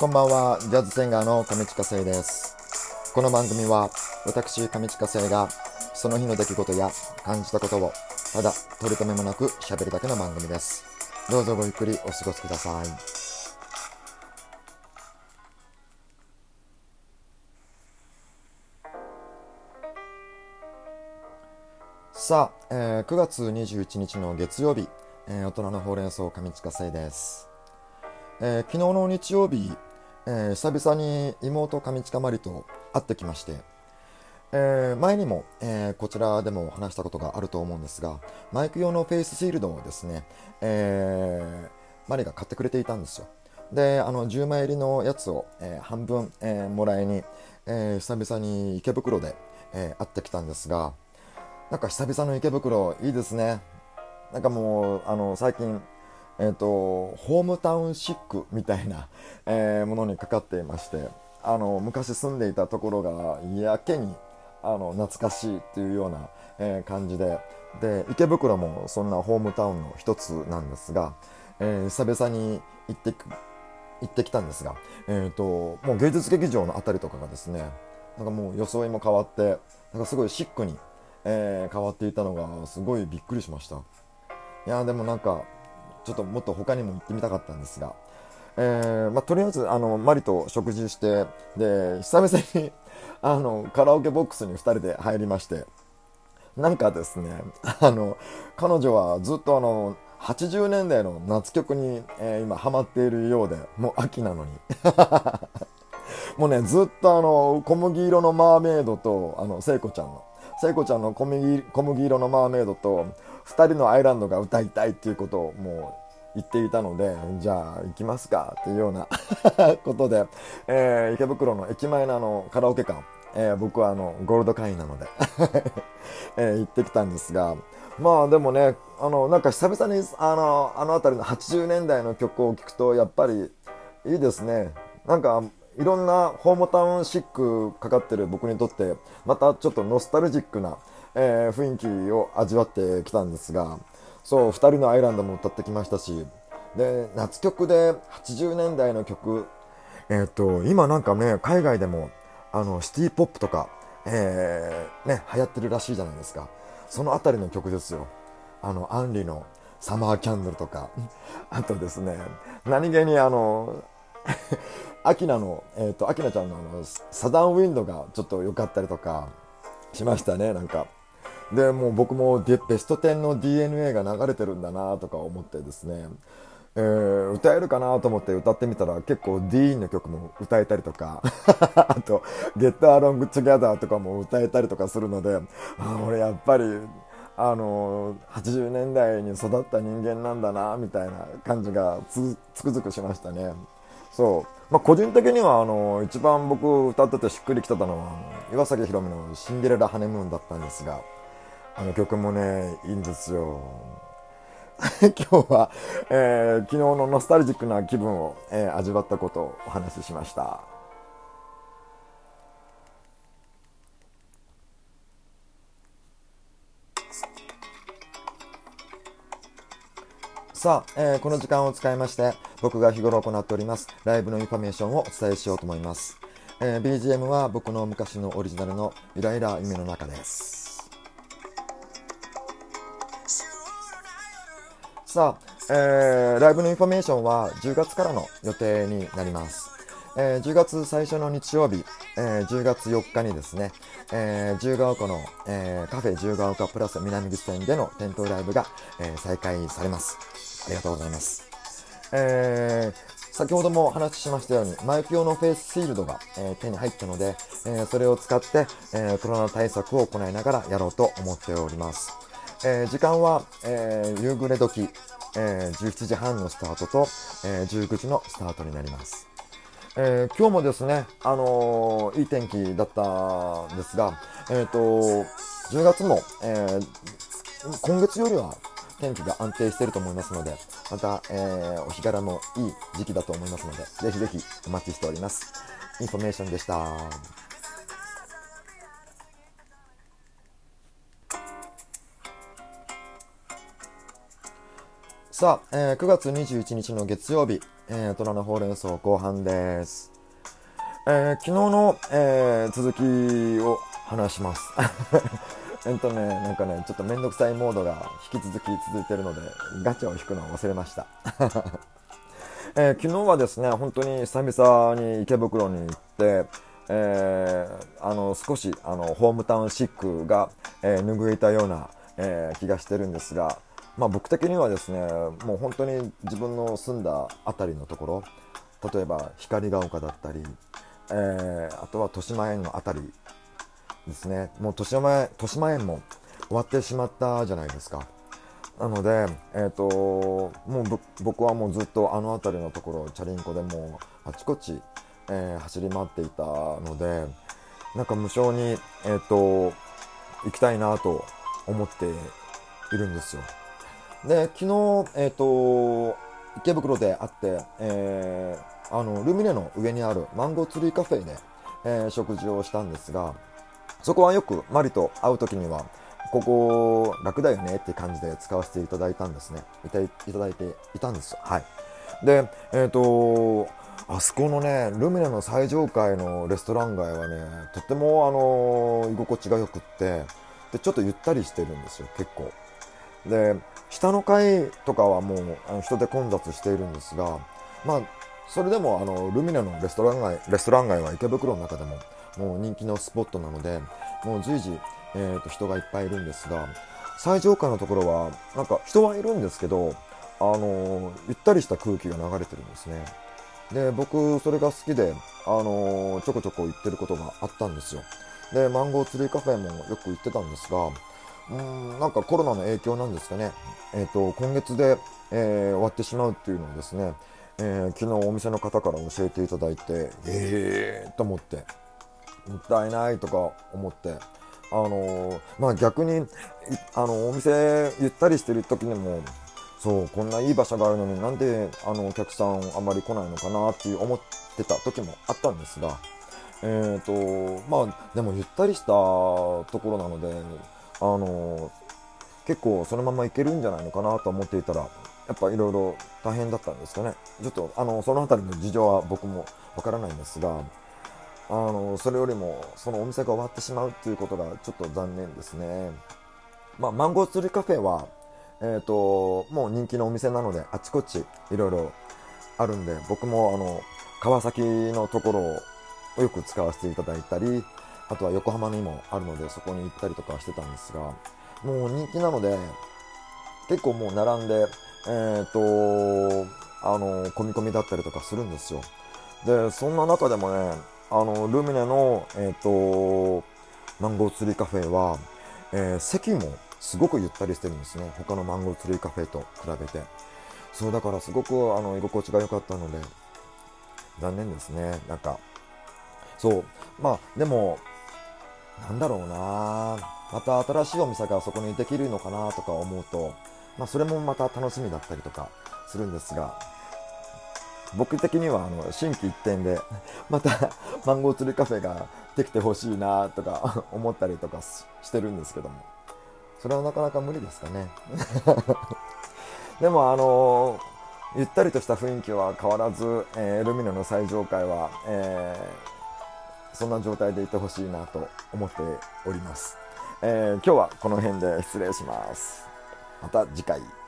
こんばんは、ジャズシンガーの上地下生です。この番組は、私、上地下生が、その日の出来事や感じたことを、ただ、取り留めもなく喋るだけの番組です。どうぞごゆっくりお過ごしください。さあ、えー9月21日の月曜日、えー大人のほうれん草上地下生です。えー昨日の日曜日、えー久々に妹上近まりと会ってきまして、えー前にも、えーこちらでも話したことがあると思うんですがマイク用のフェイスシールドをですね、えーマリが買ってくれていたんですよ。であの10枚入りのやつを、えー半分、えーもらいに、えー久々に池袋で、えー会ってきたんですがなんか久々の池袋いいですね。なんかもうあの最近えー、とホームタウンシックみたいな、えーものにかかっていましてあの昔住んでいたところがやけにあの懐かしいっていうような、えー感じで。で池袋もそんなホームタウンの一つなんですが、えー久々に行って行ってきたんですが、えー、ともう芸術劇場のあたりとかがですねなんかもう装いも変わってなんかすごいシックに、えー変わっていたのがすごいびっくりしました。いやでもなんかちょっともっと他にも行ってみたかったんですが、えーまあ、とりあえずあのマリと食事してで久々に あのカラオケボックスに2人で入りましてなんかですね あの彼女はずっとあの80年代の夏曲に、えー今ハマっているようでもう秋なのに。もうねずっとあの小麦色のマーメイドとあの聖子ちゃんの聖子ちゃんの小麦小麦色のマーメイドと2人のアイランドが歌いたいっていうことをもう言っていたのでじゃあ行きますかっていうような ことで、えー池袋の駅前のあのカラオケ館、えー僕はあのゴールド会員なので、えー行ってきたんですが。まあでもねあのなんか久々にあのあの辺りの80年代の曲を聴くとやっぱりいいですね。なんかいろんなホームタウンシックかかってる僕にとってまたちょっとノスタルジックな、えー雰囲気を味わってきたんですがそう2人のアイランドも歌ってきましたしで夏曲で80年代の曲えっ、と今なんかね海外でもあのシティポップとか、えーね流行ってるらしいじゃないですか。そのあたりの曲ですよ。あのアンリの「サマーキャンドル」とか。あとですね何気にあの アキナの、えっ、と、アキナちゃんのあの、サダンウィンドがちょっと良かったりとかしましたね、なんか。で、もう僕もベスト10の DNA が流れてるんだなとか思ってですね、えー歌えるかなと思って歌ってみたら結構ディーンの曲も歌えたりとか、あと、ゲットアロングトゥギャダーとかも歌えたりとかするので、あ俺やっぱり、あの80年代に育った人間なんだなみたいな感じがつくづくしましたね。そう。まあ、個人的には、あの、一番僕歌っててしっくりきてたのは、岩崎宏美のシンデレラ・ハネムーンだったんですが、あの曲もね、いいんですよ。今日は、えー昨日のノスタルジックな気分を、えー味わったことをお話ししました。さあ、えーこの時間を使いまして僕が日頃行っておりますライブのインフォメーションをお伝えしようと思います、えー BGM は僕の昔のオリジナルのゆらゆら夢の中ですさあ、えーライブのインフォメーションは10月からの予定になります。えー10月最初の日曜日、えー10月4日にですね、えー自由が丘の、えーカフェ自由が丘プラス南口店での店頭ライブが、えー再開されます。ありがとうございます。えー先ほどもお話ししましたように、マイク用のフェイスシールドが、えー手に入ったので、えーそれを使って、えーコロナ対策を行いながらやろうと思っております。えー時間は、えー夕暮れ時、えー17時半のスタートと、えー19時のスタートになります。えー今日もですね、あのーいい天気だったんですが、えっ、と、10月も、えー今月よりは天気が安定していると思いますので、また、えーお日柄もいい時期だと思いますので、ぜひぜひお待ちしております。インフォメーションでした。さあ、えー9月21日の月曜日、えー大人のほうれん草後半です。えー昨日の、えー続きを話します。えっとね、なんかね、ちょっとめんどくさいモードが引き続き続いてるので、ガチャを引くのを忘れました。えー昨日はですね、本当に久々に池袋に行って、えーあの少しあのホームタウンシックが、えー拭えたような、えー気がしてるんですが、まあ、僕的にはですねもう本当に自分の住んだ辺りのところ例えば光が丘だったり、えーあとは豊島園の辺りですねもう豊島園豊島園も終わってしまったじゃないですか。なので、えー、ともう僕はもうずっとあの辺りのところチャリンコでもうあちこち、えー走り回っていたのでなんか無償に、えー、と行きたいなと思っているんですよ。で昨日、えー、と池袋で会って、えーあのルミネの上にあるマンゴーツリーカフェで、えー食事をしたんですがそこはよくマリと会う時にはここ楽だよねって感じで使わせていただいたんですね。いたいだいていたんですはい。でえっ、とあそこのねルミネの最上階のレストラン街はねとてもあの居心地がよくってでちょっとゆったりしてるんですよ結構。で下の階とかはもうあの人で混雑しているんですがまあそれでもあのルミネのレストラン街レストラン街は池袋の中でももう人気のスポットなのでもう随時、えーと人がいっぱいいるんですが最上階のところはなんか人はいるんですけどあのゆったりした空気が流れてるんですね。で僕それが好きであのちょこちょこ行ってることがあったんですよ。でマンゴーツリーカフェもよく行ってたんですがうんなんかコロナの影響なんですかね、えー、と今月で、えー終わってしまうっていうのをですね、えー昨日お店の方から教えていただいてえーと思ってもったいないとか思ってあのまあ逆にあのお店ゆったりしてる時にもそうこんないい場所があるのになんであのお客さんあんまり来ないのかなっていう思ってた時もあったんですがえーとまあでもゆったりしたところなのであの結構そのままいけるんじゃないのかなと思っていたらやっぱいろいろ大変だったんですかね。ちょっとあのその辺りの事情は僕もわからないんですがあのそれよりもそのお店が終わってしまうっていうことがちょっと残念ですね。まあマンゴーツリカフェはえー、ともう人気のお店なのであちこちいろいろあるんで僕もあの川崎のところをよく使わせていただいたりあとは横浜にもあるのでそこに行ったりとかしてたんですがもう人気なので結構もう並んでえっ、とあの込み込みだったりとかするんですよ。でそんな中でもねあのルミネのえっ、とマンゴーツリーカフェは、えー席もすごくゆったりしてるんですね。他のマンゴーツリーカフェと比べて。そうだからすごくあの居心地が良かったので残念ですね。なんかそう。まあでもなんだろうな。また新しいお店がそこにできるのかなとか思うとまあそれもまた楽しみだったりとかするんですが僕的にはあの心機一転で またマンゴーツリーカフェができてほしいなとか 思ったりとかしてるんですけども。それはなかなか無理ですかね。でもあのゆったりとした雰囲気は変わらず、えールミネの最上階は、えーそんな状態でいてほしいなと思っております、えー今日はこの辺で失礼します。また次回。